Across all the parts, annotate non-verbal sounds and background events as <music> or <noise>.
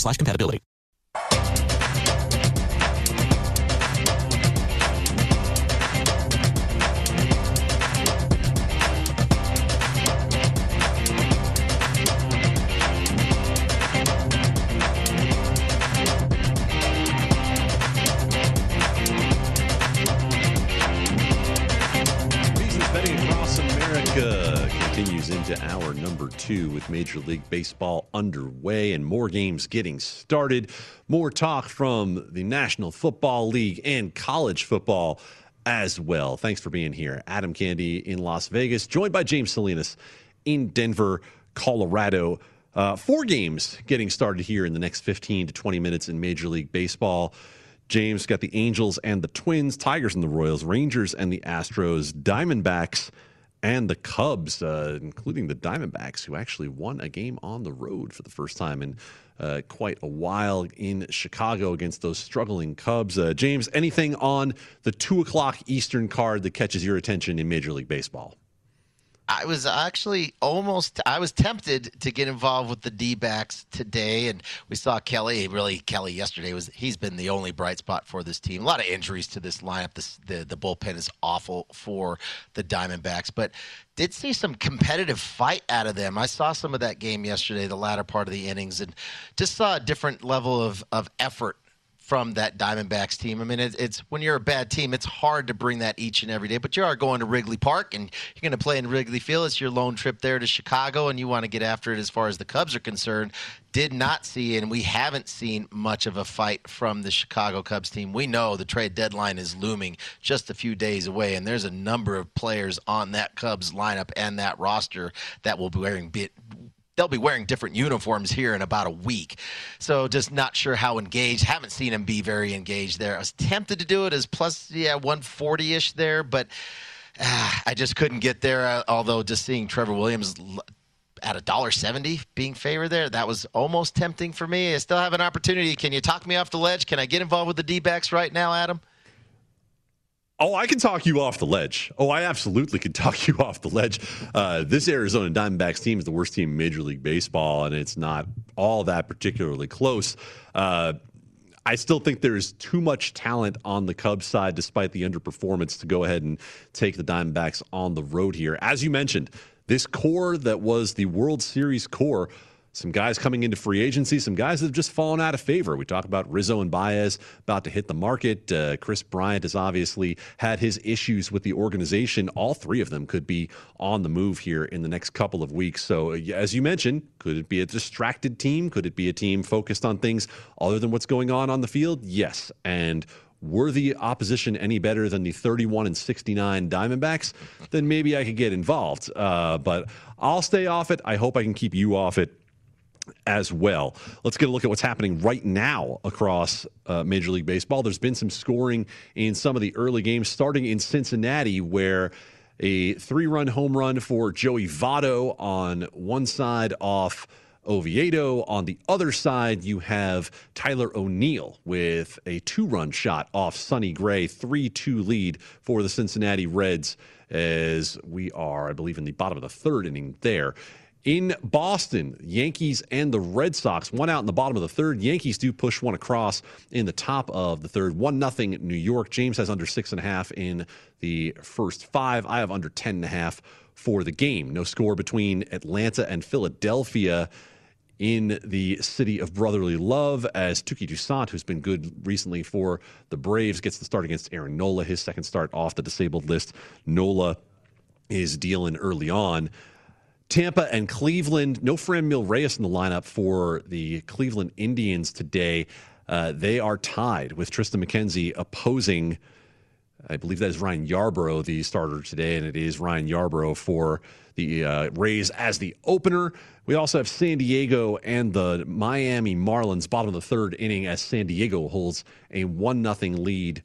slash compatibility. Major League Baseball underway and more games getting started. More talk from the National Football League and college football as well. Thanks for being here. Adam Candy in Las Vegas, joined by James Salinas in Denver, Colorado. Uh, four games getting started here in the next 15 to 20 minutes in Major League Baseball. James got the Angels and the Twins, Tigers and the Royals, Rangers and the Astros, Diamondbacks and the Cubs, uh, including the Diamondbacks, who actually won a game on the road for the first time in uh, quite a while in Chicago against those struggling Cubs. Uh, James, anything on the two o'clock Eastern card that catches your attention in Major League Baseball? I was actually almost I was tempted to get involved with the D-backs today and we saw Kelly really Kelly yesterday was he's been the only bright spot for this team. A lot of injuries to this lineup. This, the the bullpen is awful for the Diamondbacks, but did see some competitive fight out of them. I saw some of that game yesterday, the latter part of the innings and just saw a different level of of effort from that Diamondbacks team. I mean, it's, it's when you're a bad team, it's hard to bring that each and every day. But you are going to Wrigley Park and you're going to play in Wrigley Field. It's your lone trip there to Chicago, and you want to get after it as far as the Cubs are concerned. Did not see, and we haven't seen much of a fight from the Chicago Cubs team. We know the trade deadline is looming just a few days away, and there's a number of players on that Cubs lineup and that roster that will be wearing they'll be wearing different uniforms here in about a week. So just not sure how engaged. Haven't seen him be very engaged there. I was tempted to do it as plus yeah 140 ish there, but uh, I just couldn't get there. Uh, although just seeing Trevor Williams. At a dollar seventy, being favored there, that was almost tempting for me. I still have an opportunity. Can you talk me off the ledge? Can I get involved with the D-backs right now, Adam? Oh, I can talk you off the ledge. Oh, I absolutely can <laughs> talk you off the ledge. Uh, this Arizona Diamondbacks team is the worst team in Major League Baseball, and it's not all that particularly close. Uh, I still think there's too much talent on the Cubs side, despite the underperformance, to go ahead and take the Diamondbacks on the road here. As you mentioned, this core that was the World Series core some guys coming into free agency, some guys that have just fallen out of favor. We talk about Rizzo and Baez about to hit the market. Uh, Kris Bryant has obviously had his issues with the organization. All three of them could be on the move here in the next couple of weeks. So, uh, as you mentioned, could it be a distracted team? Could it be a team focused on things other than what's going on on the field? Yes. And were the opposition any better than the 31 and 69 Diamondbacks, then maybe I could get involved. Uh, but I'll stay off it. I hope I can keep you off it as well. Let's get a look at what's happening right now across uh, Major League Baseball. There's been some scoring in some of the early games, starting in Cincinnati, where a three run home run for Joey Votto on one side off. Oviedo. On the other side, you have Tyler O'Neill with a two run shot off Sonny Gray, 3 2 lead for the Cincinnati Reds as we are, I believe, in the bottom of the third inning there. In Boston, Yankees and the Red Sox, one out in the bottom of the third. Yankees do push one across in the top of the third. One nothing New York. James has under six and a half in the first five. I have under ten and a half for the game. No score between Atlanta and Philadelphia in the city of brotherly love as Touki Toussaint, who's been good recently for the Braves, gets the start against Aaron Nola, his second start off the disabled list. Nola is dealing early on. Tampa and Cleveland. No Franmil Reyes in the lineup for the Cleveland Indians today. Uh, they are tied with Triston McKenzie opposing. I believe that is Ryan Yarbrough, the starter today, and it is Ryan Yarbrough for the uh, Rays as the opener. We also have San Diego and the Miami Marlins, bottom of the third inning, as San Diego holds a 1 0 lead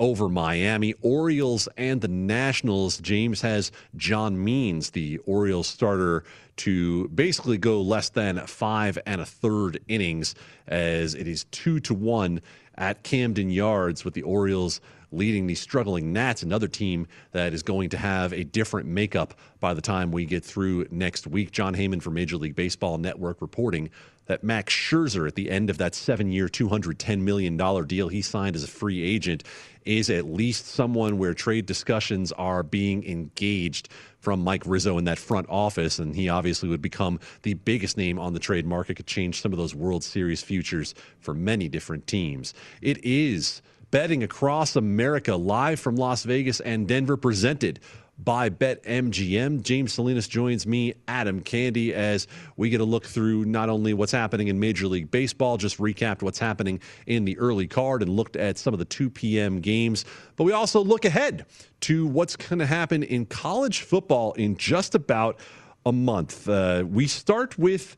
over Miami. Orioles and the Nationals. James has John Means, the Orioles starter, to basically go less than five and a third innings, as it is two to one at Camden Yards with the Orioles leading the struggling Nats, another team that is going to have a different makeup by the time we get through next week. Jon Heyman from Major League Baseball Network reporting that Max Scherzer, at the end of that seven year, $210 million deal he signed as a free agent, is at least someone where trade discussions are being engaged from Mike Rizzo in that front office. And he obviously would become the biggest name on the trade market, could change some of those World Series futures for many different teams. It is betting across America live from Las Vegas and Denver presented by BetMGM. James Salinas joins me, Adam Candy, as we get a look through not only what's happening in Major League Baseball, just recapped what's happening in the early card and looked at some of the 2 p.m. games, but we also look ahead to what's going to happen in college football in just about a month. Uh, we start with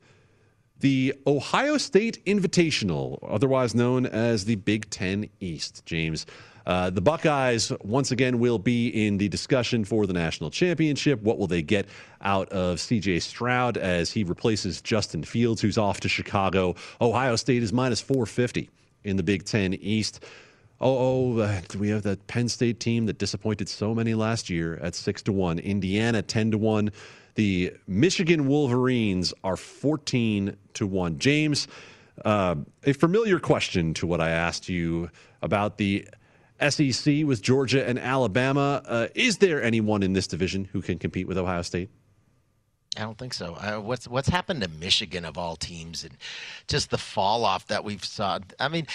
the Ohio State Invitational, otherwise known as the Big Ten East, James. Uh, the Buckeyes, once again, will be in the discussion for the national championship. What will they get out of CJ Stroud as he replaces Justin Fields, who's off to Chicago? Ohio State is minus 450 in the Big Ten East. Oh, oh uh, we have that Penn State team that disappointed so many last year at 6 to 1. Indiana 10 to 1. The Michigan Wolverines are 14 to 1. James, uh, a familiar question to what I asked you about the SEC with Georgia and Alabama. Uh, is there anyone in this division who can compete with Ohio State? I don't think so. Uh, what's what's happened to Michigan of all teams, and just the fall off that we've saw. I mean,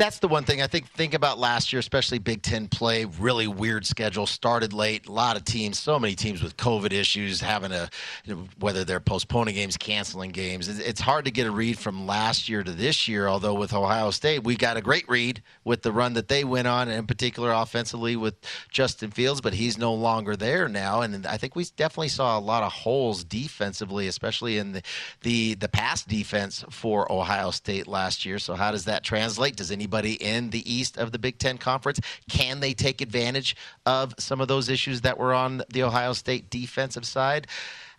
that's the one thing I think think about last year, especially Big Ten play. Really weird schedule. Started late. A lot of teams, so many teams with COVID issues, having a whether they're postponing games, canceling games. It's hard to get a read from last year to this year. Although with Ohio State, we got a great read with the run that they went on, and in particular offensively with Justin Fields, but he's no longer there now. And I think we definitely saw a lot of holes defensively, especially in the the the pass defense for Ohio State last year. So how does that translate? Does anybody anybody in the East of the Big Ten Conference? Can they take advantage of some of those issues that were on the Ohio State defensive side?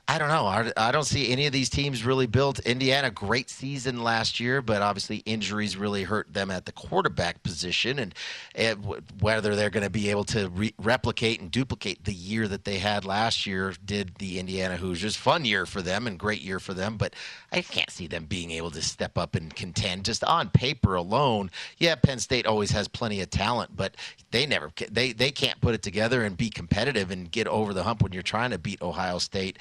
I don't know. I, don't see any of these teams really built. Indiana, great season last year, but obviously injuries really hurt them at the quarterback position. And, and whether they're going to be able to re- replicate and duplicate the year that they had last year did the Indiana Hoosiers. Fun year for them and great year for them, but I can't see them being able to step up and contend just on paper alone. Yeah, Penn State always has plenty of talent, but they never they they can't put it together and be competitive and get over the hump when you're trying to beat Ohio State.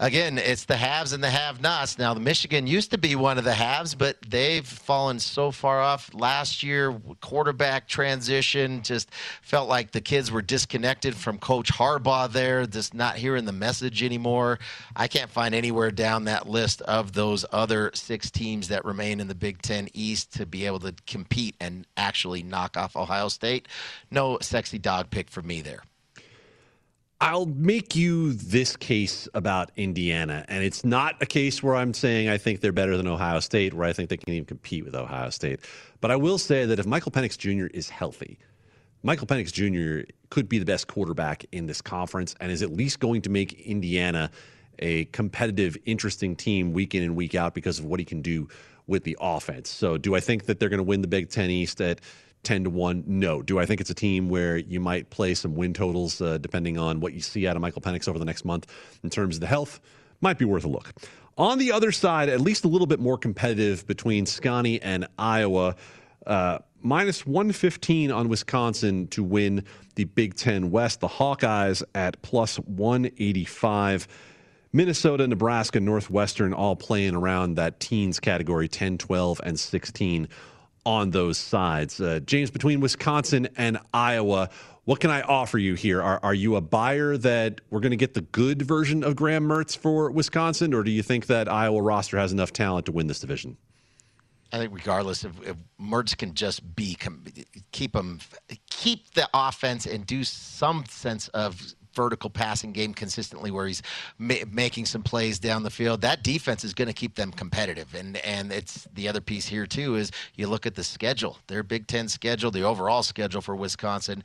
Again, it's the haves and the have-nots. Now, the Michigan used to be one of the haves, but they've fallen so far off. Last year, quarterback transition just felt like the kids were disconnected from Coach Harbaugh. There, just not hearing the message anymore. I can't find anywhere down that list of those other six teams that remain in the Big Ten East to be able to compete and actually knock off Ohio State. No sexy dog pick for me there. I'll make you this case about Indiana. And it's not a case where I'm saying I think they're better than Ohio State, where I think they can even compete with Ohio State. But I will say that if Michael Penix Jr. is healthy, Michael Penix Jr. could be the best quarterback in this conference and is at least going to make Indiana a competitive, interesting team week in and week out because of what he can do with the offense. So, do I think that they're going to win the Big Ten East at 10 to 1? No. Do I think it's a team where you might play some win totals uh, depending on what you see out of Michael Penix over the next month in terms of the health? Might be worth a look. On the other side, at least a little bit more competitive between Scotty and Iowa. Uh, minus 115 on Wisconsin to win the Big Ten West. The Hawkeyes at plus 185. Minnesota, Nebraska, Northwestern all playing around that teens category 10, 12, and 16 on those sides. Uh, James, between Wisconsin and Iowa, what can I offer you here? Are, are you a buyer that we're going to get the good version of Graham Mertz for Wisconsin, or do you think that Iowa roster has enough talent to win this division? I think regardless if, if Mertz can just be keep them keep the offense and do some sense of vertical passing game consistently where he's ma- making some plays down the field. That defense is going to keep them competitive. And and it's the other piece here too is you look at the schedule, their Big 10 schedule, the overall schedule for Wisconsin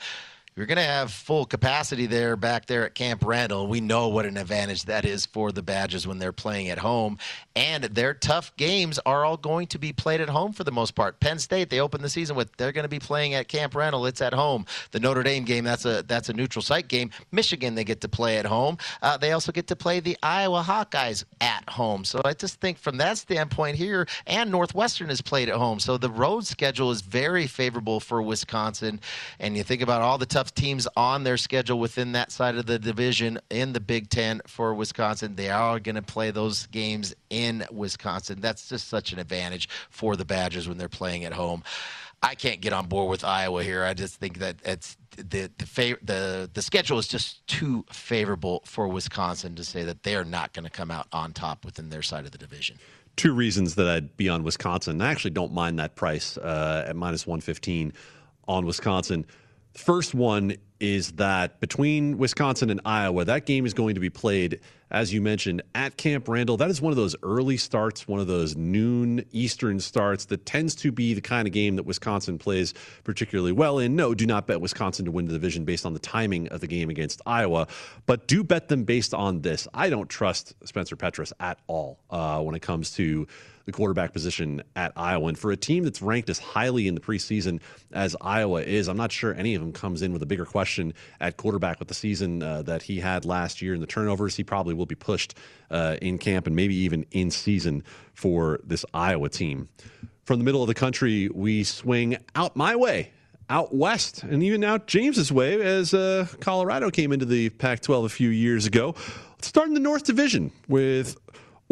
you're going to have full capacity there back there at Camp Randall. We know what an advantage that is for the Badgers when they're playing at home. And their tough games are all going to be played at home for the most part. Penn State, they open the season with they're going to be playing at Camp Randall. It's at home. The Notre Dame game, that's a that's a neutral site game. Michigan, they get to play at home. Uh, they also get to play the Iowa Hawkeyes at home. So I just think from that standpoint here, and Northwestern is played at home. So the road schedule is very favorable for Wisconsin. And you think about all the tough tough teams on their schedule within that side of the division in the Big Ten for Wisconsin. They are going to play those games in Wisconsin. That's just such an advantage for the Badgers when they're playing at home. I can't get on board with Iowa here. I just think that it's the the fav- the the schedule is just too favorable for Wisconsin to say that they are not going to come out on top within their side of the division. Two reasons that I'd be on Wisconsin. I actually don't mind that price uh, at minus one fifteen on Wisconsin. First one is that between Wisconsin and Iowa, that game is going to be played, as you mentioned, at Camp Randall. That is one of those early starts, one of those noon Eastern starts that tends to be the kind of game that Wisconsin plays particularly well in. No, do not bet Wisconsin to win the division based on the timing of the game against Iowa, but do bet them based on this. I don't trust Spencer Petras at all uh, when it comes to the quarterback position at Iowa. And for a team that's ranked as highly in the preseason as Iowa is, I'm not sure any of them comes in with a bigger question at quarterback with the season uh, that he had last year and the turnovers. He probably will be pushed uh, in camp and maybe even in season for this Iowa team. From the middle of the country, we swing out my way out west and even out James's way as uh, Colorado came into the Pac 12 a few years ago. Let's start in the North Division with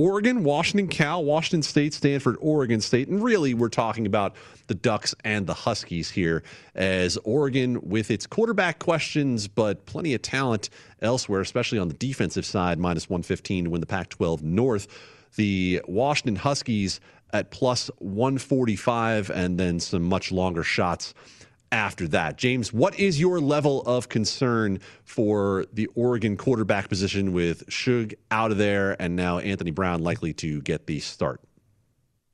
Oregon, Washington, Cal, Washington State, Stanford, Oregon State. And really, we're talking about the Ducks and the Huskies here, as Oregon, with its quarterback questions, but plenty of talent elsewhere, especially on the defensive side, minus 115 to win the Pac 12 North. The Washington Huskies at plus 145, and then some much longer shots after that. James, what is your level of concern for the Oregon quarterback position with Shough out of there and now Anthony Brown likely to get the start?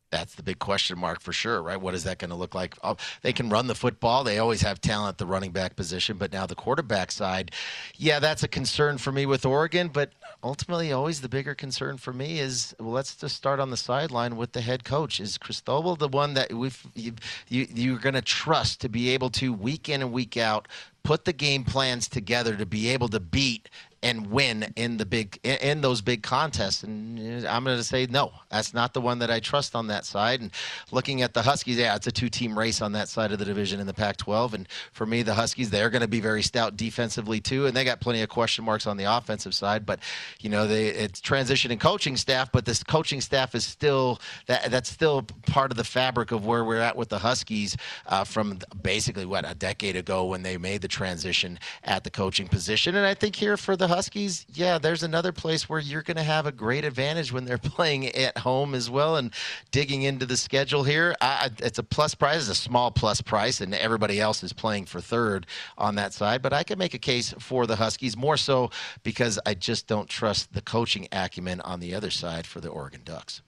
That's the big question mark for sure, right? What is that going to look like? Oh, they can run the football. They always have talent at the running back position, but now the quarterback side, yeah, that's a concern for me with Oregon. But ultimately, always the bigger concern for me is well, let's just start on the sideline with the head coach. Is Cristobal the one that we've, you, you, you're going to trust to be able to week in and week out put the game plans together to be able to beat and win in the big in those big contests. And I'm going to say no, that's not the one that I trust on that side. And looking at the Huskies, yeah, it's a two-team race on that side of the division in the Pac-12. And for me, the Huskies they're going to be very stout defensively too, and they got plenty of question marks on the offensive side. But you know, they it's transition in coaching staff, but this coaching staff is still that that's still part of the fabric of where we're at with the Huskies uh, from basically what a decade ago when they made the transition at the coaching position. And I think here for the Huskies, yeah, there's another place where you're going to have a great advantage when they're <laughs> playing at home as well. And digging into the schedule here, I, it's a plus price, it's a small plus price, and everybody else is playing for third on that side. But I can make a case for the Huskies more so because I just don't trust the coaching acumen on the other side for the Oregon Ducks.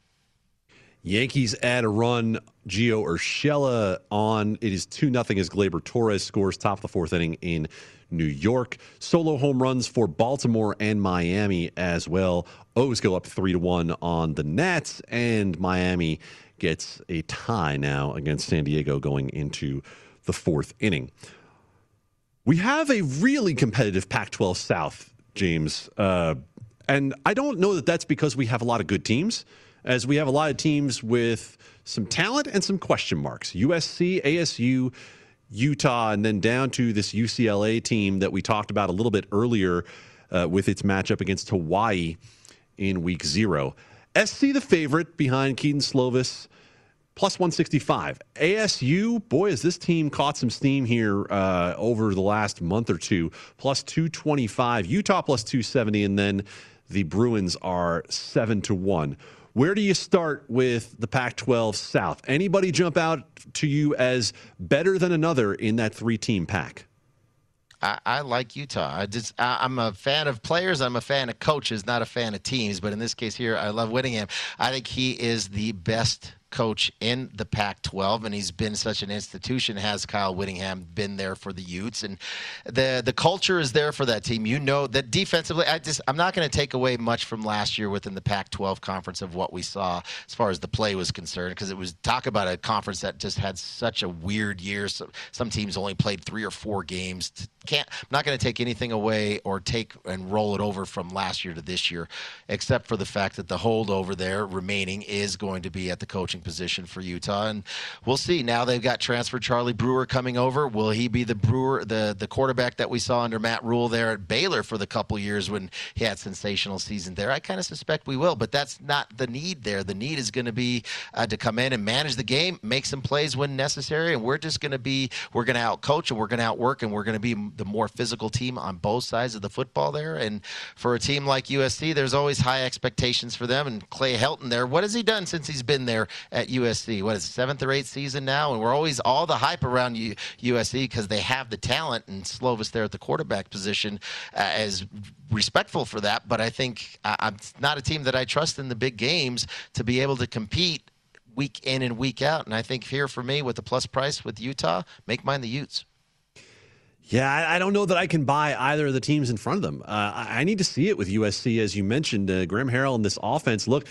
Yankees add a run. Gio Urshela on. It is 2 0 as Gleyber Torres scores top of the fourth inning in New York. Solo home runs for Baltimore and Miami as well. O's go up 3 to 1 on the Nats, and Miami gets a tie now against San Diego going into the fourth inning. We have a really competitive Pac 12 South, James. Uh, and I don't know that that's because we have a lot of good teams as we have a lot of teams with some talent and some question marks. USC, ASU, Utah, and then down to this UCLA team that we talked about a little bit earlier uh, with its matchup against Hawaii in week zero. SC the favorite behind Kedon Slovis, plus 165. ASU, boy, has this team caught some steam here uh, over the last month or two, plus 225. Utah plus 270, and then the Bruins are 7 to 1. Where do you start with the Pac 12 South? Anybody jump out to you as better than another in that three team pack? I, I, like Utah. I just I, am a fan of players. I'm a fan of coaches, not a fan of teams. But in this case here, I love Whittingham. I think he is the best coach in the Pac 12, and he's been such an institution. Has Kyle Whittingham been there for the Utes? And the the culture is there for that team. You know that defensively, I just I'm not going to take away much from last year within the Pac 12 conference of what we saw as far as the play was concerned, because it was talk about a conference that just had such a weird year. So some teams only played three or four games. Can't I'm not going to take anything away or take and roll it over from last year to this year, except for the fact that the holdover there remaining is going to be at the coaching position for Utah, and we'll see. Now they've got transfer Charlie Brewer coming over. Will he be the Brewer, the the quarterback that we saw under Matt Rhule there at Baylor for the couple years when he had sensational season there? I kind of suspect we will, but that's not the need there. The need is going to be uh, to come in and manage the game, make some plays when necessary, and we're just going to be we're going to out coach and we're going to outwork and we're going to be the more physical team on both sides of the football there. And for a team like USC, there's always high expectations for them. And Clay Helton there, what has he done since he's been there at USC. What is it, seventh or eighth season now? And we're always all the hype around U- USC because they have the talent, and Slovis there at the quarterback position uh, respectful for that. But I think I- I'm not a team that I trust in the big games to be able to compete week in and week out. And I think here for me with the plus price with Utah, make mine the Utes. Yeah, I don't know that I can buy either of the teams in front of them. Uh, I need to see it with USC, as you mentioned. Uh, Graham Harrell and this offense. Look,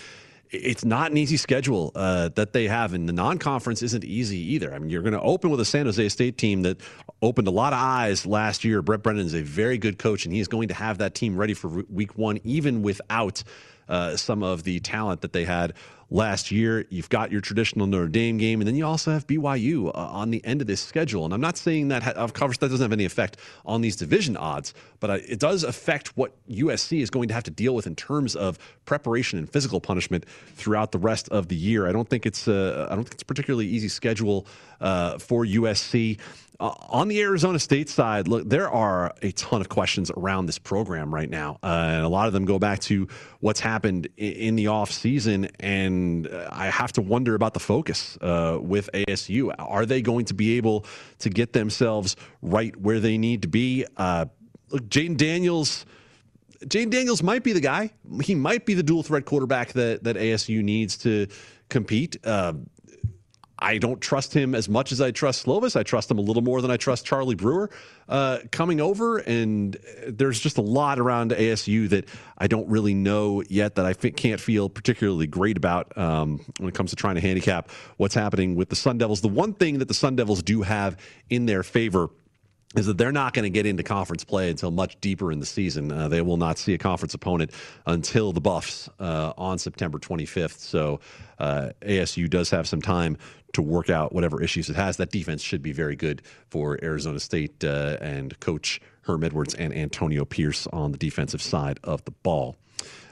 it's not an easy schedule uh, that they have, and the non-conference isn't easy either. I mean, you're going to open with a San Jose State team that opened a lot of eyes last year. Brent Brennan is a very good coach, and he is going to have that team ready for Week One, even without uh, some of the talent that they had last year. You've got your traditional Notre Dame game, and then you also have BYU uh, on the end of this schedule. And I'm not saying that of course that doesn't have any effect on these division odds, but uh, it does affect what USC is going to have to deal with in terms of preparation and physical punishment throughout the rest of the year. I don't think it's a, uh, I don't think it's particularly easy schedule uh, for USC. Uh, on the Arizona State side, look, there are a ton of questions around this program right now. Uh, and a lot of them go back to what's happened in, the offseason. And I have to wonder about the focus uh, with ASU. Are they going to be able to get themselves right where they need to be? Uh, look, Jayden Daniels. Jayden Daniels might be the guy. He might be the dual threat quarterback that, that ASU needs to compete. Uh, I don't trust him as much as I trust Slovis. I trust him a little more than I trust Charlie Brewer uh, coming over. And there's just a lot around ASU that I don't really know yet that I can't feel particularly great about um, when it comes to trying to handicap what's happening with the Sun Devils. The one thing that the Sun Devils do have in their favor is that they're not going to get into conference play until much deeper in the season. Uh, they will not see a conference opponent until the Buffs uh, on September 25th. So uh, ASU does have some time to work out whatever issues it has. That defense should be very good for Arizona State uh, and coach Herm Edwards and Antonio Pierce on the defensive side of the ball.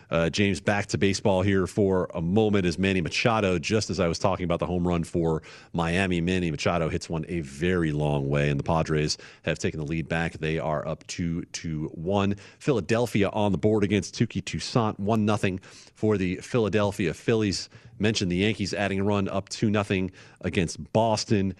Uh, James, back to baseball here for a moment as Manny Machado, just as I was talking about the home run for Miami, Manny Machado hits one a very long way, and the Padres have taken the lead back. They are up two to one. Philadelphia on the board against Touki Toussaint, one nothing for the Philadelphia Phillies. Mentioned the Yankees adding a run up two nothing against Boston.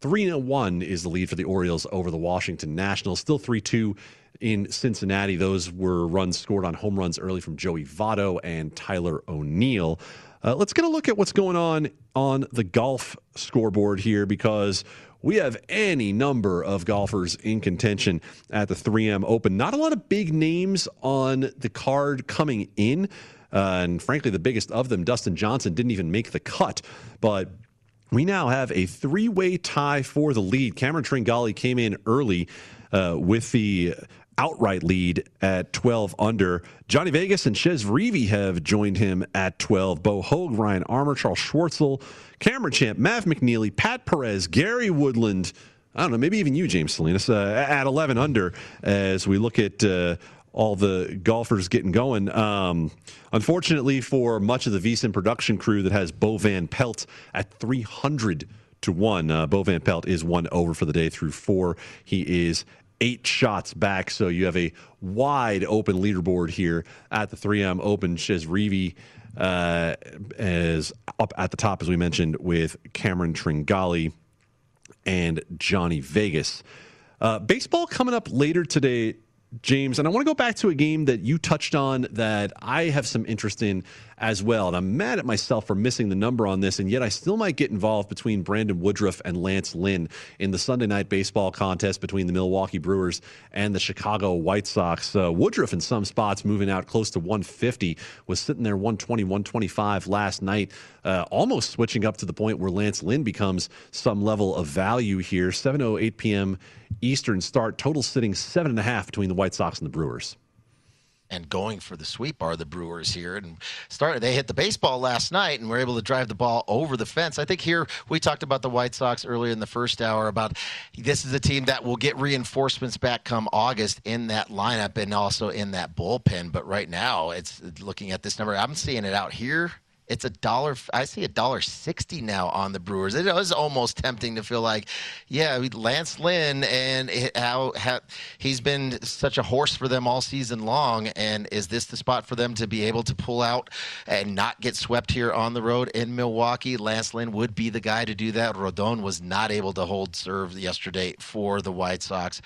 3 to 1 is the lead for the Orioles over the Washington Nationals. Still 3 2 in Cincinnati. Those were runs scored on home runs early from Joey Votto and Tyler O'Neill. Uh, let's get a look at what's going on on the golf scoreboard here because we have any number of golfers in contention at the 3M Open. Not a lot of big names on the card coming in. Uh, and frankly, the biggest of them, Dustin Johnson, didn't even make the cut. But we now have a three way tie for the lead. Cameron Tringali came in early uh, with the outright lead at 12 under. Johnny Vegas and Chez Reavie have joined him at 12. Bo Hoag, Ryan Armour, Charles Schwartzel, Cameron Champ, Mav McNealy, Pat Perez, Gary Woodland. I don't know, maybe even you, James Salinas, uh, at 11 under as we look at uh, all the golfers getting going. Um, unfortunately, for much of the VSiN production crew that has Bo Van Pelt at 300 to 1, uh, Bo Van Pelt is one over for the day through four. He is eight shots back. So you have a wide open leaderboard here at the 3M Open. Chez Reavie uh, is up at the top, as we mentioned, with Cameron Tringali and Johnny Vegas. Uh, baseball coming up later today, James, and I want to go back to a game that you touched on that I have some interest in as well. And I'm mad at myself for missing the number on this, and yet I still might get involved between Brandon Woodruff and Lance Lynn in the Sunday night baseball contest between the Milwaukee Brewers and the Chicago White Sox. Uh, Woodruff in some spots moving out close to 150, was sitting there 120, 125 last night, uh, almost switching up to the point where Lance Lynn becomes some level of value here. 7.08 p.m. Eastern start, total sitting seven and a half between the White Sox and the Brewers and going for the sweep are the Brewers here. And started they hit the baseball last night and were able to drive the ball over the fence. I think here we talked about the White Sox earlier in the first hour about this is a team that will get reinforcements back come August in that lineup and also in that bullpen. But right now, it's looking at this number. I'm seeing it out here it's a dollar. I see a dollar sixty now on the Brewers. It was almost tempting to feel like, yeah, Lance Lynn and how, he's been such a horse for them all season long. And is this the spot for them to be able to pull out and not get swept here on the road in Milwaukee? Lance Lynn would be the guy to do that. Rodon was not able to hold serve yesterday for the White Sox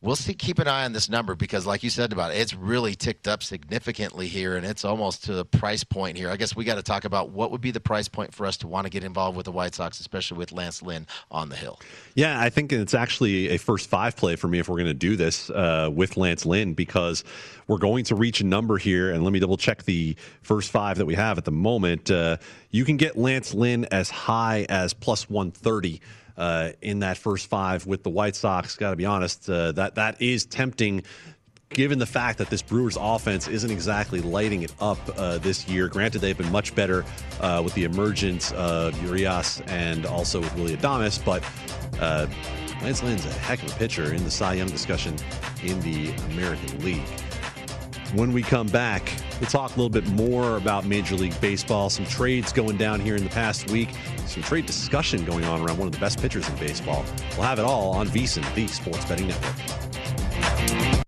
we'll see keep an eye on this number because like you said about it, it's really ticked up significantly here and it's almost to the price point here. I guess we got to talk about what would be the price point for us to want to get involved with the white sox especially with lance lynn on the hill. Yeah i think it's actually a first five play for me if we're going to do this uh, with lance lynn because we're going to reach a number here and let me double check the first five that we have at the moment. Uh, you can get lance lynn as high as plus 130 uh, in that first five with the White Sox. Got to be honest, uh, that that is tempting. Given the fact that this Brewers offense isn't exactly lighting it up uh, this year, granted they've been much better uh, with the emergence of Urias and also with Willy Adames, but uh, Lance Lynn's a heck of a pitcher in the Cy Young discussion in the American League. When we come back, we'll talk a little bit more about Major League Baseball, some trades going down here in the past week, some trade discussion going on around one of the best pitchers in baseball. We'll have it all on VSiN, the Sports Betting Network.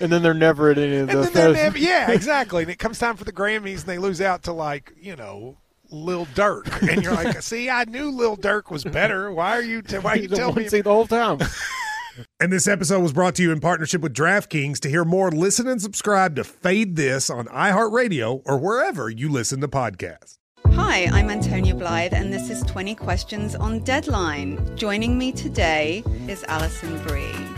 and then they're never at any of and then they're never, yeah, <laughs> exactly. And it comes time for the Grammys, and they lose out to like you know Lil Durk, and you're like, see, I knew Lil Durk was better. Why are you? T- why are you <laughs> telling me? See the whole time. <laughs> And this episode was brought to you in partnership with DraftKings. To hear more, listen and subscribe to Fade This on iHeartRadio or wherever you listen to podcasts. Hi, I'm Antonia Blyth, and this is 20 Questions on Deadline. Joining me today is Alison Brie.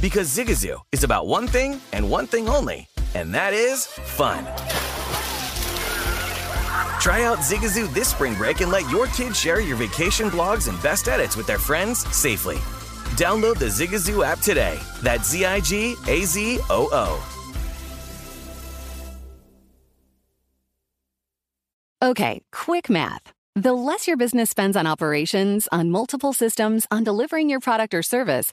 Because Zigazoo is about one thing and one thing only, and that is fun. Try out Zigazoo this spring break and let your kids share your vacation blogs and best edits with their friends safely. Download the Zigazoo app today. That's Z I G A Z O O. Okay, quick math. The less your business spends on operations, on multiple systems, on delivering your product or service,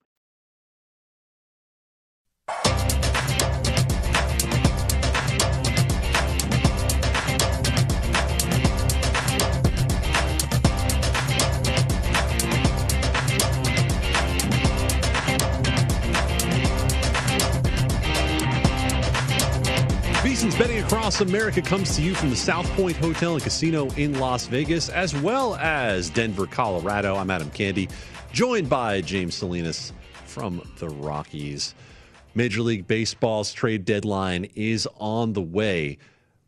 VSiN's Betting Across America comes to you from the South Point Hotel and Casino in Las Vegas, as well as Denver, Colorado. I'm Adam Candy, joined by James Salinas from the Rockies. Major League Baseball's trade deadline is on the way.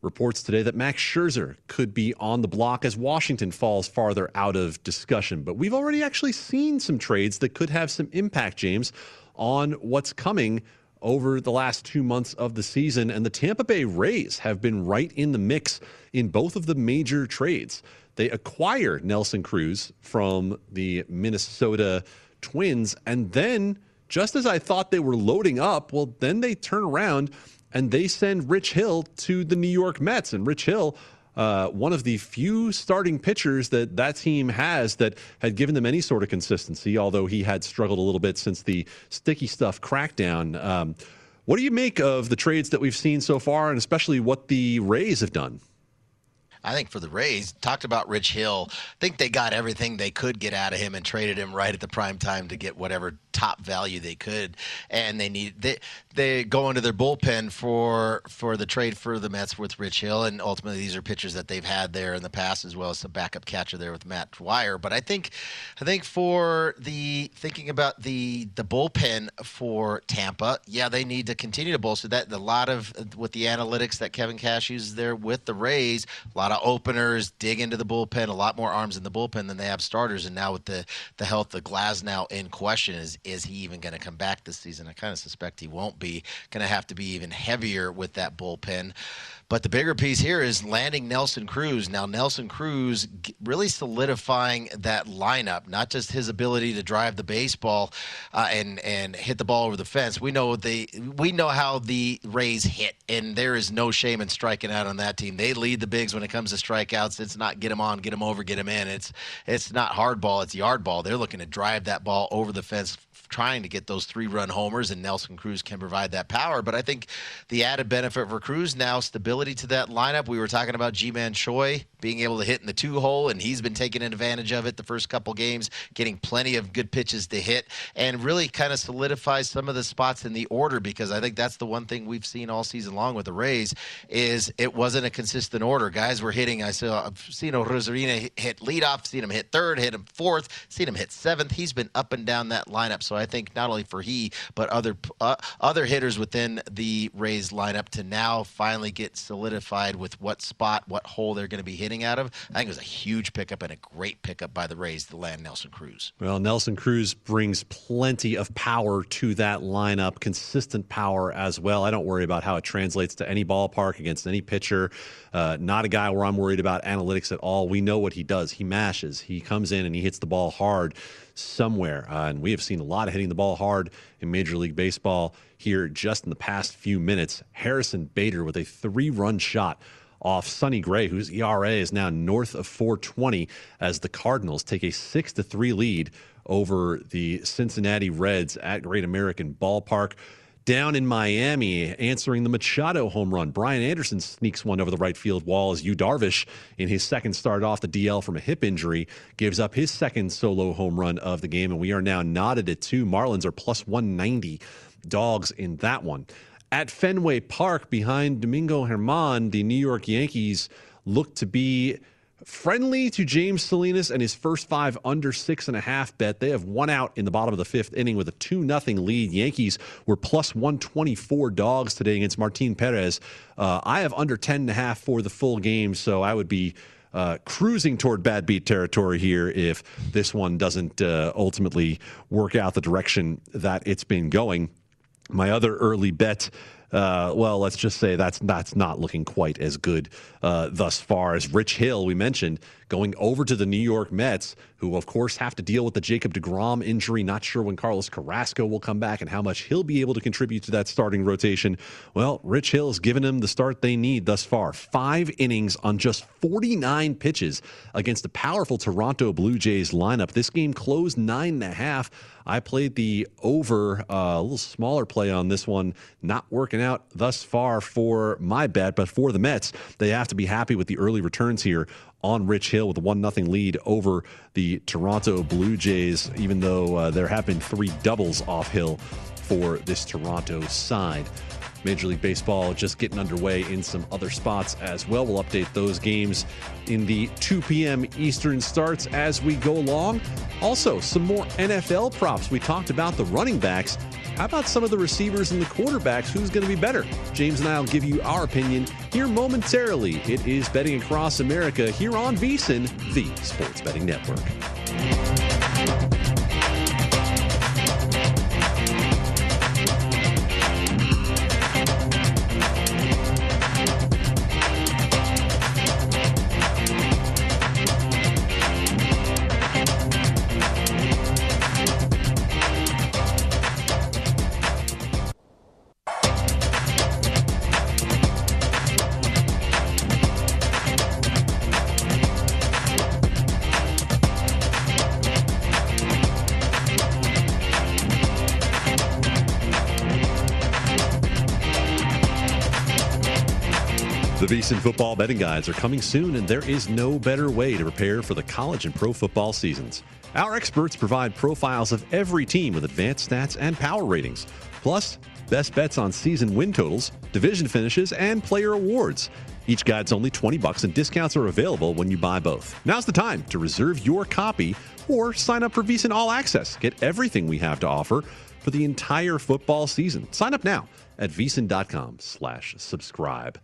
Reports today that Max Scherzer could be on the block as Washington falls farther out of discussion. But we've already actually seen some trades that could have some impact, James, on what's coming over the last two months of the season. And the Tampa Bay Rays have been right in the mix in both of the major trades. They acquire Nelson Cruz from the Minnesota Twins. And then, just as I thought they were loading up, well, then they turn around and they send Rich Hill to the New York Mets. And Rich Hill, uh, one of the few starting pitchers that that team has that had given them any sort of consistency, although he had struggled a little bit since the sticky stuff crackdown. Um, what do you make of the trades that we've seen so far, and especially what the Rays have done? I think for the Rays, talked about Rich Hill. I think they got everything they could get out of him and traded him right at the prime time to get whatever top value they could, and they need they they go into their bullpen for for the trade for the Mets with Rich Hill, and ultimately these are pitchers that they've had there in the past as well as a backup catcher there with Matt Dyer. But I think I think for the thinking about the the bullpen for Tampa, yeah, they need to continue to bolster that. A lot of with the analytics that Kevin Cash uses there with the Rays, a lot of openers dig into the bullpen, a lot more arms in the bullpen than they have starters, and now with the the health of Glasnow in question, is is he even going to come back this season? I kind of suspect he won't be. Going to have to be even heavier with that bullpen. But the bigger piece here is landing Nelson Cruz. Now, Nelson Cruz really solidifying that lineup, not just his ability to drive the baseball uh, and and hit the ball over the fence. We know they we know how the Rays hit, and there is no shame in striking out on that team. They lead the bigs when it comes to strikeouts. It's not get them on, get them over, get them in. It's it's not hard ball. It's yard ball. They're looking to drive that ball over the fence trying to get those three run homers, and Nelson Cruz can provide that power. But I think the added benefit for Cruz now, stability to that lineup. We were talking about Ji-Man Choi being able to hit in the two hole, and he's been taking advantage of it the first couple games, getting plenty of good pitches to hit, and really kind of solidifies some of the spots in the order because I think that's the one thing we've seen all season long with the Rays is it wasn't a consistent order. Guys were hitting. I saw I've seen Arozarena hit leadoff, seen him hit third, hit him fourth, seen him hit seventh. He's been up and down that lineup. So I think not only for he but other uh, other hitters within the Rays lineup to now finally get solidified with what spot, what hole they're going to be hitting out of. I think it was a huge pickup and a great pickup by the Rays to land Nelson Cruz. Well, Nelson Cruz brings plenty of power to that lineup, consistent power as well. I don't worry about how it translates to any ballpark against any pitcher. Uh, not a guy where I'm worried about analytics at all. We know what he does. He mashes. He comes in and he hits the ball hard somewhere. Uh, and we have seen a lot of hitting the ball hard in Major League Baseball here just in the past few minutes. Harrison Bader with a three run shot off Sonny Gray, whose ERA is now north of 420 as the Cardinals take a 6 to 3 lead over the Cincinnati Reds at Great American Ballpark. Down in Miami, answering the Machado home run. Brian Anderson sneaks one over the right field wall as Yu Darvish, in his second start off the DL from a hip injury, gives up his second solo home run of the game. And we are now knotted at two. Marlins are plus 190 dogs in that one. At Fenway Park, behind Domingo Germán, the New York Yankees look to be friendly to James Salinas and his first five under six and a half bet. They have one out in the bottom of the fifth inning with a 2 nothing lead. Yankees were plus 124 dogs today against Martin Perez. Uh, I have under 10 and a half for the full game, so I would be. Uh, cruising toward bad beat territory here if this one doesn't uh, ultimately work out the direction that it's been going. My other early bet uh, well, let's just say that's that's not looking quite as good uh, thus far as Rich Hill. We mentioned going over to the New York Mets, who of course have to deal with the Jacob deGrom injury. Not sure when Carlos Carrasco will come back and how much he'll be able to contribute to that starting rotation. Well, Rich Hill has given them the start they need thus far. Five innings on just 49 pitches against the powerful Toronto Blue Jays lineup. This game closed nine and a half. I played the over, uh, a little smaller play on this one, not working out thus far for my bet, but for the Mets, they have to be happy with the early returns here on Rich Hill with a 1 0 lead over the Toronto Blue Jays, even though uh, there have been three doubles off Hill for this Toronto side. Major League Baseball just getting underway in some other spots as well. We'll update those games in the 2 p.m. Eastern starts as we go along. Also, some more NFL props. We talked about the running backs. How about some of the receivers and the quarterbacks? Who's going to be better? James and I will give you our opinion here momentarily. It is Betting Across America here on VSIN, the Sports Betting Network. The VSIN football betting guides are coming soon, and there is no better way to prepare for the college and pro football seasons. Our experts provide profiles of every team with advanced stats and power ratings, plus best bets on season win totals, division finishes, and player awards. Each guide's only 20 bucks and discounts are available when you buy both. Now's the time to reserve your copy or sign up for VSiN All Access. Get everything we have to offer for the entire football season. Sign up now at vsin.com slash subscribe.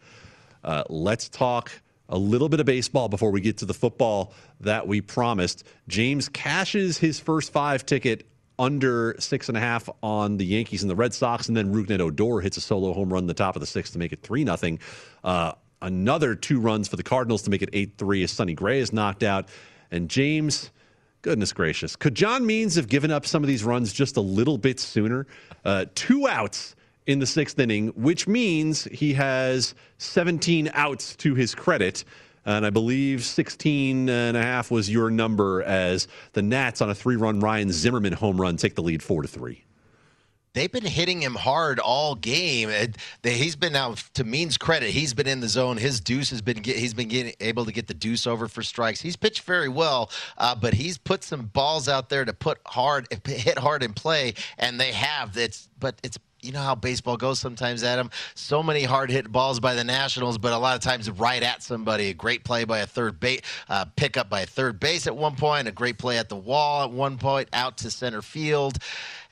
Uh, let's talk a little bit of baseball before we get to the football that we promised. James cashes his first five ticket under six and a half on the Yankees and the Red Sox, and then Rougned Odor hits a solo home run in the top of the sixth to make it three nothing. Uh, another two runs for the Cardinals to make it eight three as Sonny Gray is knocked out, and James. Goodness gracious. Could John Means have given up some of these runs just a little bit sooner? Uh, two outs in the sixth inning, which means he has 17 outs to his credit. And I believe 16 and a half was your number as the Nats on a three run Ryan Zimmerman home run take the lead four to three they've been hitting him hard all game. he's been now to Means credit, he's been in the zone. His deuce has been he's been getting, able to get the deuce over for strikes. He's pitched very well, uh, but he's put some balls out there to put hard, hit hard in play, and they have. It's but it's you know how baseball goes sometimes, Adam. So many hard hit balls by the Nationals, but a lot of times right at somebody. A great play by a third base, uh, pickup by a third base at one point, a great play at the wall at one point, out to center field.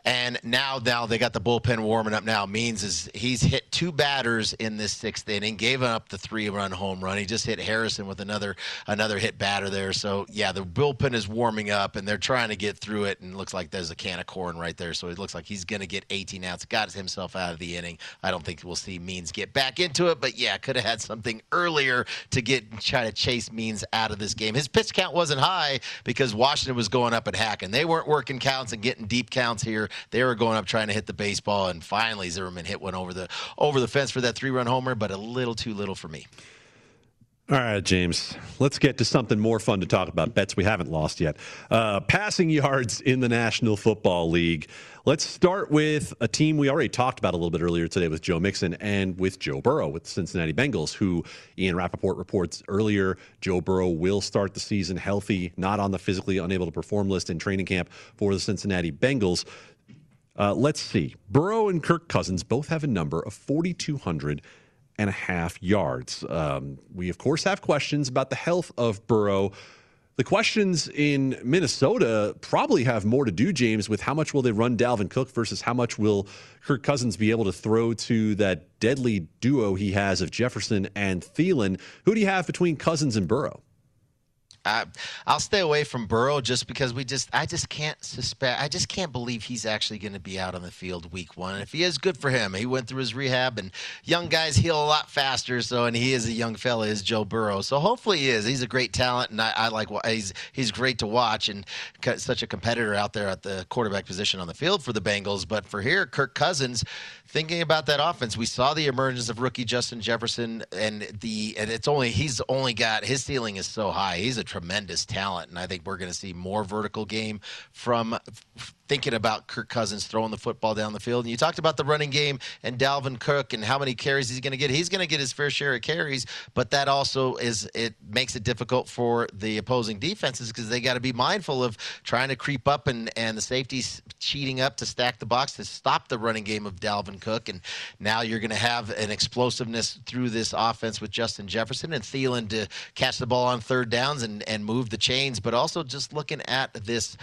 And now, now they got the bullpen warming up. Now means is he's hit two batters in this sixth inning, gave up the three-run home run. He just hit Harrison with another another hit batter there. So yeah, the bullpen is warming up, and they're trying to get through it. And it looks like there's a can of corn right there. So it looks like he's going to get 18 outs. Got himself out of the inning. I don't think we'll see Means get back into it, but yeah, could have had something earlier to get try to chase Means out of this game. His pitch count wasn't high because Washington was going up and hacking. They weren't working counts and getting deep counts here. They were going up trying to hit the baseball, and finally Zimmerman hit one over the over the fence for that three run homer, but a little too little for me. All right, James. Let's get to something more fun to talk about. Bets we haven't lost yet. Uh, passing yards in the National Football League. Let's start with a team we already talked about a little bit earlier today with Joe Mixon and with Joe Burrow with the Cincinnati Bengals, who Ian Rapoport reports earlier Joe Burrow will start the season healthy, not on the physically unable to perform list in training camp for the Cincinnati Bengals. Uh, let's see. Burrow and Kirk Cousins both have a number of 4,200 and a half yards. Um, we, of course, have questions about the health of Burrow. The questions in Minnesota probably have more to do, James, with how much will they run Dalvin Cook versus how much will Kirk Cousins be able to throw to that deadly duo he has of Jefferson and Thielen. Who do you have between Cousins and Burrow? I, will stay away from Burrow just because we just I just can't suspect I just can't believe he's actually going to be out on the field week one. And if he is, good for him. He went through his rehab, and young guys heal a lot faster. So, and he is a young fella, is Joe Burrow. So hopefully he is. He's a great talent, and I, I like he's he's great to watch, and such a competitor out there at the quarterback position on the field for the Bengals. But for here, Kirk Cousins, thinking about that offense, we saw the emergence of rookie Justin Jefferson, and the and it's only he's only got his ceiling is so high. He's a tremendous talent, and I think we're going to see more vertical game from thinking about Kirk Cousins throwing the football down the field. And you talked about the running game and Dalvin Cook and how many carries he's going to get. He's going to get his fair share of carries, but that also is it makes it difficult for the opposing defenses because they got to be mindful of trying to creep up and and the safeties cheating up to stack the box to stop the running game of Dalvin Cook. And now you're going to have an explosiveness through this offense with Justin Jefferson and Thielen to catch the ball on third downs and and move the chains, but also just looking at this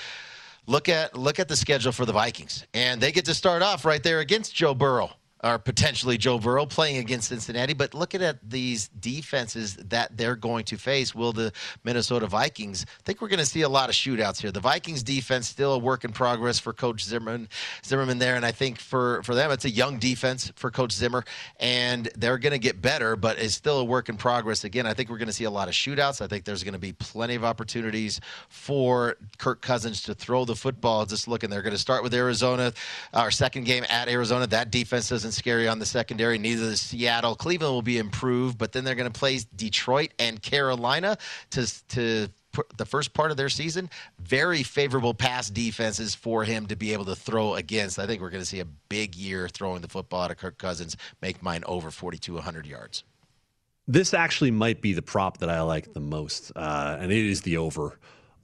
look at look at the schedule for the Vikings, and they get to start off right there against Joe Burrow or potentially Joe Burrow playing against Cincinnati. But looking at these defenses that they're going to face, will the Minnesota Vikings? I think we're going to see a lot of shootouts here. The Vikings defense still a work in progress for Coach Zimmerman, Zimmerman there, and I think for for them it's a young defense for Coach Zimmer, and they're going to get better, but it's still a work in progress. Again, I think we're going to see a lot of shootouts. I think there's going to be plenty of opportunities for Kirk Cousins to throw the football. Just looking, they're going to start with Arizona, our second game at Arizona. That defense doesn't scary on the secondary. Neither does Seattle. Cleveland will be improved, but then they're going to play Detroit and Carolina to to the first part of their season, very favorable pass defenses for him to be able to throw against. I think we're going to see a big year throwing the football to Kirk Cousins, make mine over 4,200 yards. This actually might be the prop that I like the most, uh, and it is the over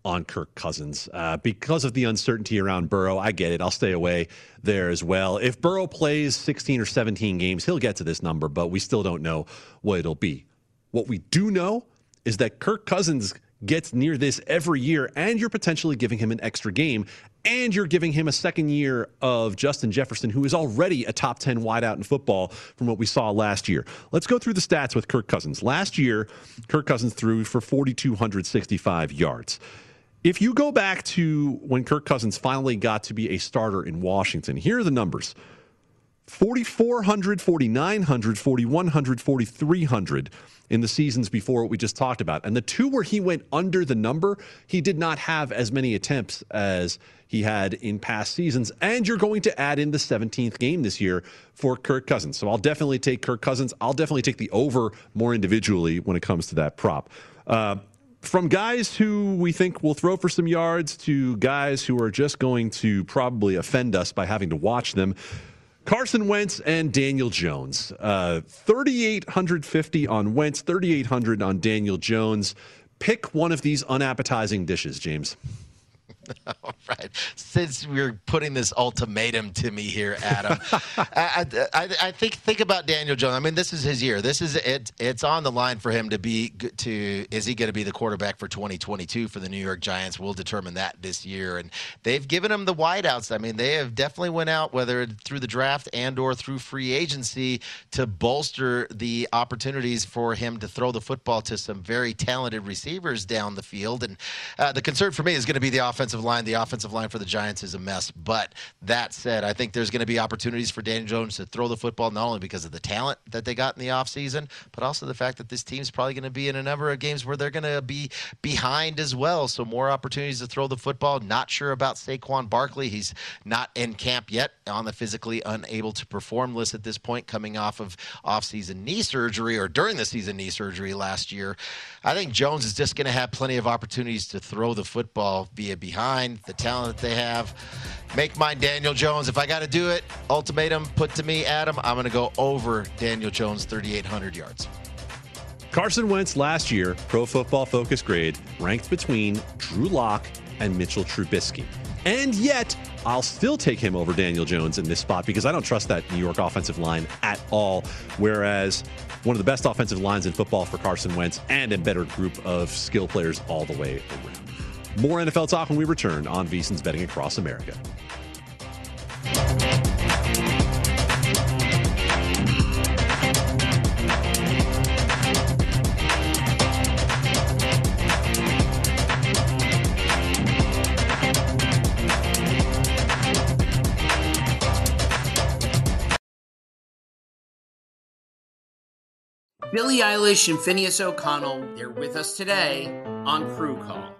on Kirk Cousins uh, because of the uncertainty around Burrow. I get it. I'll stay away there as well. If Burrow plays 16 or 17 games, he'll get to this number, but we still don't know what it'll be. What we do know is that Kirk Cousins gets near this every year, and you're potentially giving him an extra game, and you're giving him a second year of Justin Jefferson, who is already a top 10 wideout in football from what we saw last year. Let's go through the stats with Kirk Cousins. Last year, Kirk Cousins threw for 4,265 yards. If you go back to when Kirk Cousins finally got to be a starter in Washington, here are the numbers 4,400, 4,900, 4,100, 4,300 in the seasons before what we just talked about. And the two where he went under the number, he did not have as many attempts as he had in past seasons. And you're going to add in the 17th game this year for Kirk Cousins. So I'll definitely take Kirk Cousins. I'll definitely take the over more individually when it comes to that prop. Uh, from guys who we think will throw for some yards to guys who are just going to probably offend us by having to watch them. Carson Wentz and Daniel Jones. Uh, 3,850 on Wentz, 3,800 on Daniel Jones. Pick one of these unappetizing dishes, James. <laughs> All right. Since we're putting this ultimatum to me here, Adam, <laughs> I, I, I, think think about Daniel Jones. I mean, this is his year. This is it. It's on the line for him to be to. Is he going to be the quarterback for 2022 for the New York Giants? We'll determine that this year. And they've given him the wideouts. I mean, they have definitely went out whether through the draft and or through free agency to bolster the opportunities for him to throw the football to some very talented receivers down the field. And uh, the concern for me is going to be the line. The offensive line for the Giants is a mess. But that said, I think there's going to be opportunities for Daniel Jones to throw the football, not only because of the talent that they got in the offseason, but also the fact that this team's probably going to be in a number of games where they're going to be behind as well. So more opportunities to throw the football. Not sure about Saquon Barkley. He's not in camp yet on the physically unable to perform list at this point, coming off of offseason knee surgery or during the season knee surgery last year. I think Jones is just going to have plenty of opportunities to throw the football via behind the talent that they have. Make mine Daniel Jones. If I got to do it, ultimatum put to me, Adam, I'm going to go over Daniel Jones 3,800 yards. Carson Wentz last year, Pro Football Focus grade, ranked between Drew Lock and Mitchell Trubisky. And yet, I'll still take him over Daniel Jones in this spot because I don't trust that New York offensive line at all. Whereas one of the best offensive lines in football for Carson Wentz and a better group of skill players all the way around. More NFL talk when we return on VSiN's Betting Across America. Billie Eilish and Phineas O'Connell, they're with us today on Crew Call.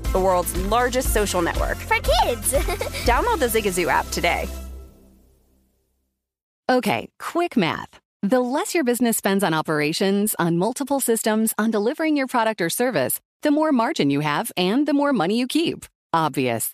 the world's largest social network. For kids! <laughs> Download the Zigazoo app today. Okay, quick math. The less your business spends on operations, on multiple systems, on delivering your product or service, the more margin you have and the more money you keep. Obvious.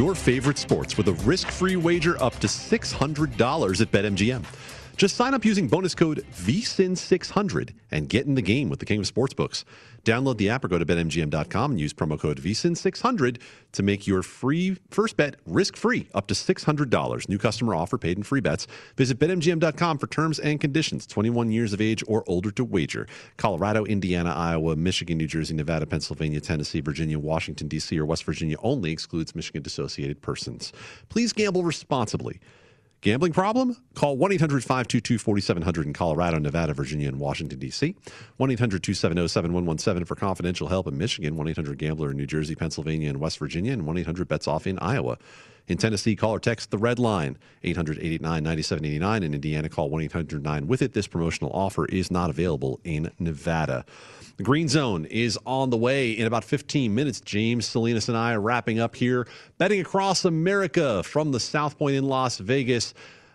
your favorite sports with a risk-free wager up to $600 at BetMGM. Just sign up using bonus code VSIN600 and get in the game with the King of Sportsbooks. Download the app or go to betmgm.com and use promo code VSIN600 to make your free first bet risk-free up to $600. New customer offer paid in free bets. Visit betmgm.com for terms and conditions. 21 years of age or older to wager. Colorado, Indiana, Iowa, Michigan, New Jersey, Nevada, Pennsylvania, Tennessee, Virginia, Washington, D.C., or West Virginia only excludes Michigan dissociated persons. Please gamble responsibly. Gambling problem? Call 1 800 522 4700 in Colorado, Nevada, Virginia, and Washington, D.C. 1 800 270 7117 for confidential help in Michigan. 1 800 Gambler in New Jersey, Pennsylvania, and West Virginia. And 1 800 Bets Off in Iowa. In Tennessee, call or text the red line 800 889 9789. In Indiana, call 1 800 9 with it. This promotional offer is not available in Nevada. The Green Zone is on the way in about 15 minutes. James Salinas and I are wrapping up here, betting across America from the South Point in Las Vegas.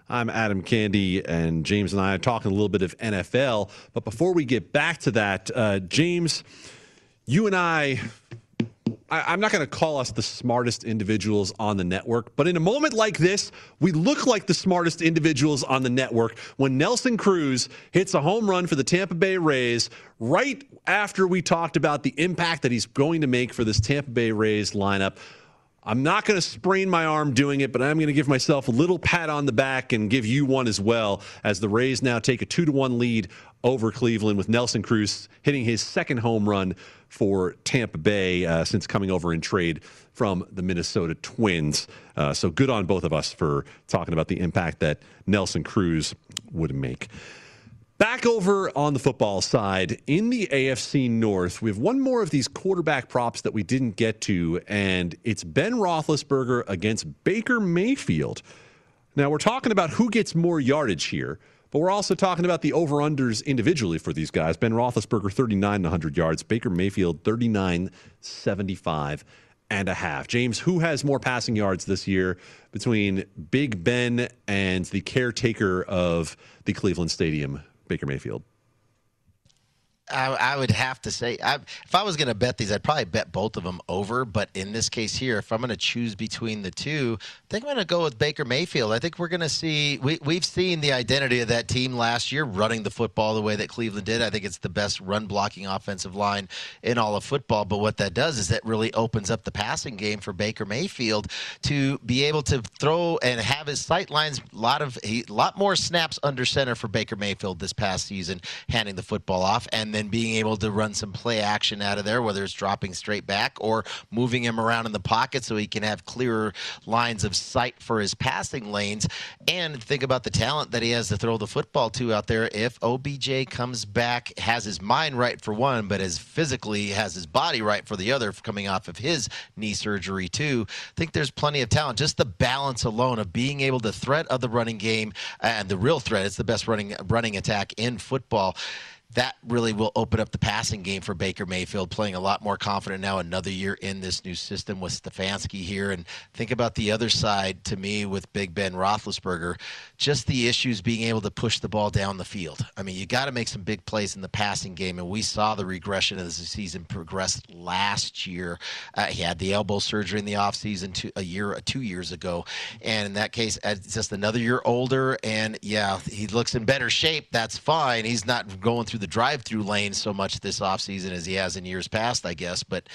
I'm Adam Candy, and James and I are talking a little bit of NFL. But before we get back to that, uh, James, you and I I, am not going to call us the smartest individuals on the network, but in a moment like this, we look like the smartest individuals on the network when Nelson Cruz hits a home run for the Tampa Bay Rays right after we talked about the impact that he's going to make for this Tampa Bay Rays lineup. I'm not going to sprain my arm doing it, but I'm going to give myself a little pat on the back and give you one as well as the Rays now take a 2 to 1 lead over Cleveland with Nelson Cruz hitting his second home run for Tampa Bay uh, since coming over in trade from the Minnesota Twins. Uh, so good on both of us for talking about the impact that Nelson Cruz would make. Back over on the football side, in the AFC North, we have one more of these quarterback props that we didn't get to, and it's Ben Roethlisberger against Baker Mayfield. Now, we're talking about who gets more yardage here, but we're also talking about the over unders individually for these guys. Ben Roethlisberger, 39 100 yards. Baker Mayfield, 39 75 and a half. James, who has more passing yards this year between Big Ben and the caretaker of the Cleveland Stadium, Baker Mayfield? I, I would have to say, I, if I was going to bet these, I'd probably bet both of them over. But in this case here, if I'm going to choose between the two, I think I'm going to go with Baker Mayfield. I think we're going to see, we, we've seen the identity of that team last year running the football the way that Cleveland did. I think it's the best run blocking offensive line in all of football. But what that does is that really opens up the passing game for Baker Mayfield to be able to throw and have his sight lines a lot of a lot more snaps under center for Baker Mayfield this past season, handing the football off and then being able to run some play action out of there, whether it's dropping straight back or moving him around in the pocket so he can have clearer lines of sight for his passing lanes. And think about the talent that he has to throw the football to out there. If OBJ comes back, has his mind right for one, but as physically has his body right for the other, coming off of his knee surgery too, I think there's plenty of talent. Just the balance alone of being able to threat of the running game and the real threat. It's the best running running attack in football that really will open up the passing game for Baker Mayfield, playing a lot more confident now. Another year in this new system with Stefanski here, and think about the other side to me with Big Ben Roethlisberger, just the issues being able to push the ball down the field. I mean, you got to make some big plays in the passing game, and we saw the regression as the season progressed last year. Uh, he had the elbow surgery in the offseason two, a year, two years ago, and in that case, it's just another year older, and yeah, he looks in better shape. That's fine. He's not going through the drive-through lane so much this offseason as he has in years past, I guess. But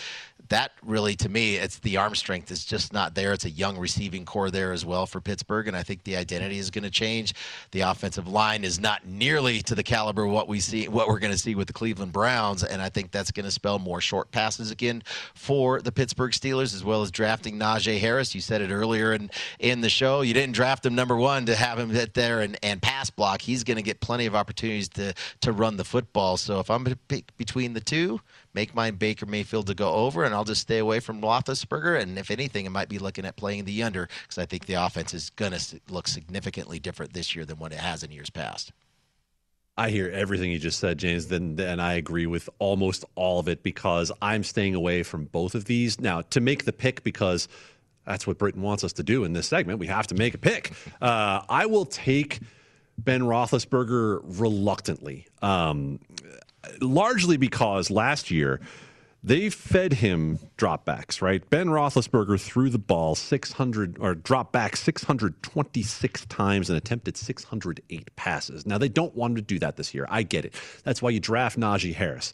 that really, to me, it's the arm strength is just not there. It's a young receiving corps there as well for Pittsburgh, and I think the identity is going to change. The offensive line is not nearly to the caliber what we see, what we're going to see with the Cleveland Browns, and I think that's going to spell more short passes again for the Pittsburgh Steelers, as well as drafting Najee Harris. You said it earlier in in the show. You didn't draft him number one to have him hit there and, and pass block. He's going to get plenty of opportunities to to run the football. So if I'm between the two, make mine Baker Mayfield to go over, and I'll just stay away from Roethlisberger. And if anything, I might be looking at playing the under because I think the offense is going to look significantly different this year than what it has in years past. I hear everything you just said, James, then and I agree with almost all of it because I'm staying away from both of these. Now, to make the pick because that's what Britain wants us to do in this segment, we have to make a pick. Uh, I will take Ben Roethlisberger reluctantly. Um, largely because last year they fed him dropbacks, right? Ben Roethlisberger threw the ball 600 or dropped back 626 times and attempted 608 passes. Now they don't want him to do that this year. I get it. That's why you draft Najee Harris.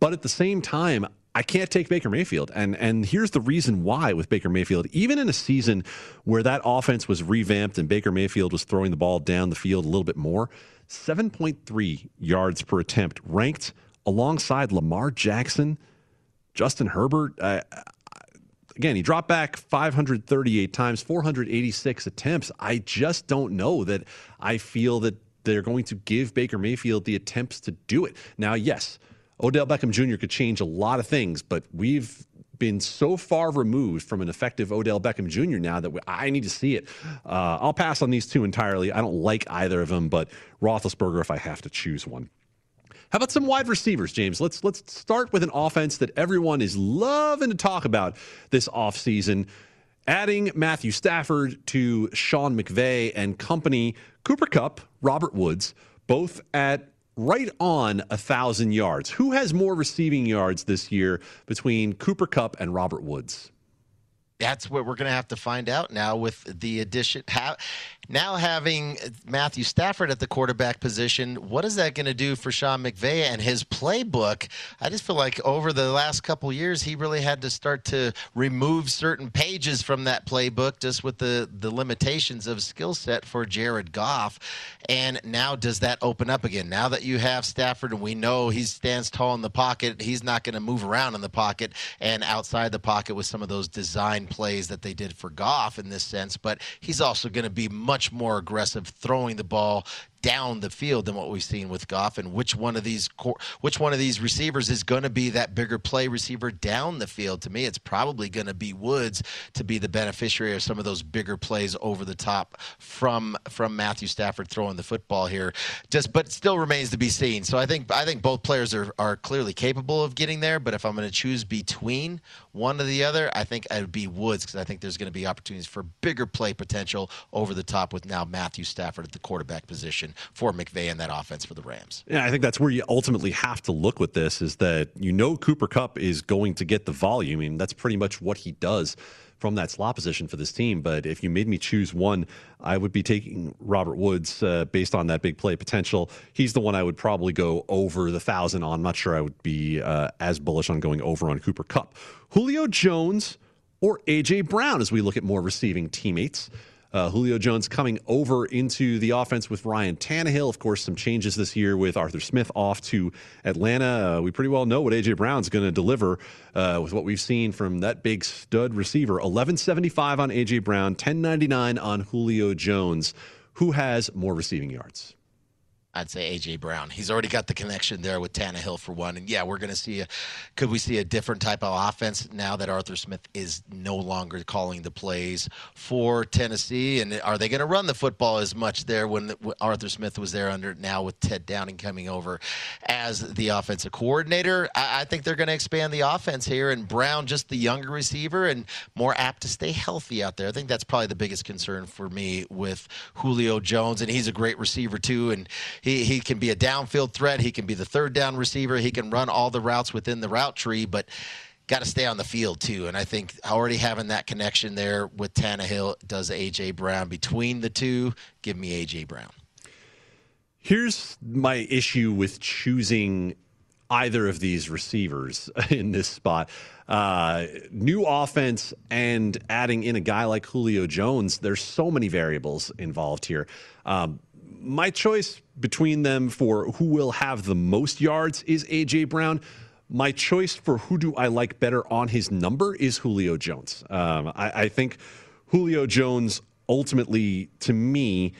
But at the same time, I can't take Baker Mayfield. And and here's the reason why with Baker Mayfield. Even in a season where that offense was revamped and Baker Mayfield was throwing the ball down the field a little bit more, 7.3 yards per attempt, ranked alongside Lamar Jackson, Justin Herbert. Uh, again, he dropped back 538 times, 486 attempts. I just don't know that I feel that they're going to give Baker Mayfield the attempts to do it. Now, yes, Odell Beckham Jr. could change a lot of things, but we've been so far removed from an effective Odell Beckham Jr. now that we, I need to see it. Uh, I'll pass on these two entirely. I don't like either of them, but Roethlisberger if I have to choose one. How about some wide receivers, James? Let's let's start with an offense that everyone is loving to talk about this offseason. Adding Matthew Stafford to Sean McVay and company, Cooper Kupp, Robert Woods, both at right on a thousand yards. Who has more receiving yards this year between Cooper Kupp and Robert Woods? That's what we're going to have to find out now with the addition. Now having Matthew Stafford at the quarterback position, what is that going to do for Sean McVay and his playbook? I just feel like over the last couple years, he really had to start to remove certain pages from that playbook just with the, the limitations of skill set for Jared Goff. And now does that open up again? Now that you have Stafford and we know he stands tall in the pocket, he's not going to move around in the pocket and outside the pocket with some of those design plays that they did for Goff in this sense, but he's also going to be much more aggressive throwing the ball down the field than what we've seen with Goff. And which one of these which one of these receivers is going to be that bigger play receiver down the field? To me, it's probably going to be Woods to be the beneficiary of some of those bigger plays over the top from from Matthew Stafford throwing the football here. Just but still remains to be seen. So I think I think both players are are clearly capable of getting there. But if I'm going to choose between one or the other, I think it would be Woods because I think there's going to be opportunities for bigger play potential over the top with now Matthew Stafford at the quarterback position. For McVay and that offense for the Rams. Yeah, I think that's where you ultimately have to look with this is that you know Cooper Kupp is going to get the volume. I mean, that's pretty much what he does from that slot position for this team. But if you made me choose one, I would be taking Robert Woods uh, based on that big play potential. He's the one I would probably go over the thousand on. I'm not sure I would be uh, as bullish on going over on Cooper Kupp. Julio Jones or AJ Brown as we look at more receiving teammates. Uh, Julio Jones coming over into the offense with Ryan Tannehill. Of course, some changes this year with Arthur Smith off to Atlanta. Uh, we pretty well know what AJ Brown's going to deliver uh, with what we've seen from that big stud receiver. 1175 on AJ Brown, 1099 on Julio Jones. Who has more receiving yards? I'd say AJ Brown. He's already got the connection there with Tannehill for one, and yeah, we're going to see a. Could we see a different type of offense now that Arthur Smith is no longer calling the plays for Tennessee? And are they going to run the football as much there when Arthur Smith was there under now with Todd Downing coming over as the offensive coordinator? I, I think they're going to expand the offense here, and Brown just the younger receiver and more apt to stay healthy out there. I think that's probably the biggest concern for me with Julio Jones, and he's a great receiver too, and he, he can be a downfield threat. He can be the third down receiver. He can run all the routes within the route tree, but got to stay on the field too. And I think already having that connection there with Tannehill does AJ Brown. Between the two, give me AJ Brown. Here's my issue with choosing either of these receivers <laughs> in this spot. Uh, new offense and adding in a guy like Julio Jones, there's so many variables involved here. Um, my choice between them for who will have the most yards is AJ Brown. My choice for who do I like better on his number is Julio Jones. Um, I, I, think Julio Jones ultimately, to me,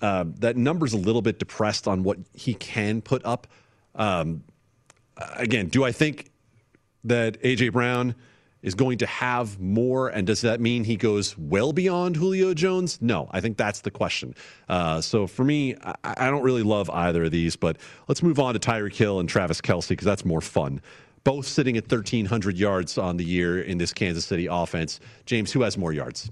uh, that number's a little bit depressed on what he can put up. Um, again, do I think that AJ Brown? Is going to have more? And does that mean he goes well beyond Julio Jones? No, I think that's the question. Uh, so for me, I, I, don't really love either of these, but let's move on to Tyreek Hill and Travis Kelce because that's more fun. Both sitting at 1,300 yards on the year in this Kansas City offense. James, who has more yards?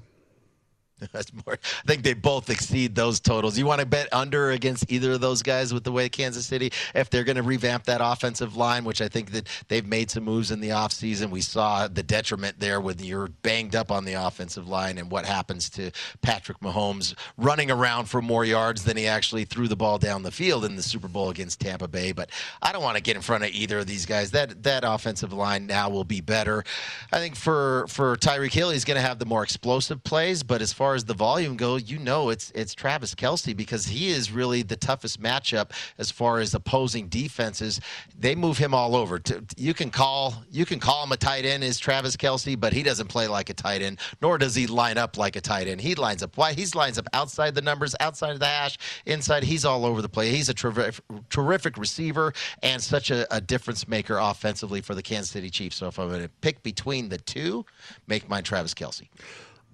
<laughs> That's more. I think they both exceed those totals. You want to bet under against either of those guys with the way Kansas City, if they're going to revamp that offensive line, which I think that they've made some moves in the offseason. We saw the detriment there when you're banged up on the offensive line and what happens to Patrick Mahomes running around for more yards than he actually threw the ball down the field in the Super Bowl against Tampa Bay. But I don't want to get in front of either of these guys. That that offensive line now will be better. I think for for Tyreek Hill, he's going to have the more explosive plays, but as far far as the volume go, you know it's it's Travis Kelce because he is really the toughest matchup as far as opposing defenses. They move him all over. You can call you can call him a tight end is Travis Kelce, but he doesn't play like a tight end, nor does he line up like a tight end. He lines up why he lines up outside the numbers, outside of the hash, inside. He's all over the place. He's a terrific, terrific receiver and such a, a difference maker offensively for the Kansas City Chiefs. So if I'm going to pick between the two, make mine Travis Kelce.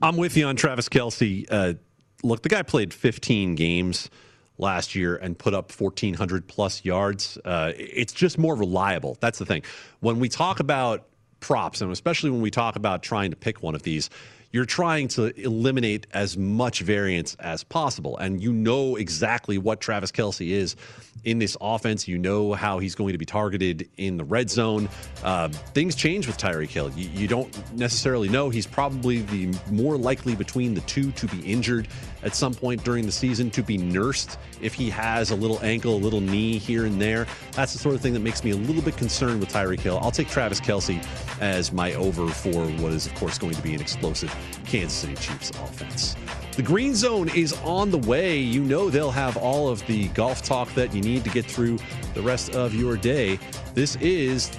I'm with you on Travis Kelce. Uh, look, the guy played 15 games last year and put up 1,400 plus yards. Uh, it's just more reliable. That's the thing. When we talk about props, and especially when we talk about trying to pick one of these, you're trying to eliminate as much variance as possible. And you know exactly what Travis Kelce is in this offense. You know how he's going to be targeted in the red zone. Uh, things change with Tyreek Hill. You, you, don't necessarily know. He's probably the more likely between the two to be injured at some point during the season, to be nursed if he has a little ankle, a little knee here and there. That's the sort of thing that makes me a little bit concerned with Tyreek Hill. I'll take Travis Kelce as my over for what is, of course, going to be an explosive Kansas City Chiefs offense. The Green Zone is on the way. You know they'll have all of the golf talk that you need to get through the rest of your day. This is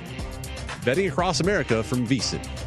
Betting Across America from VSIN.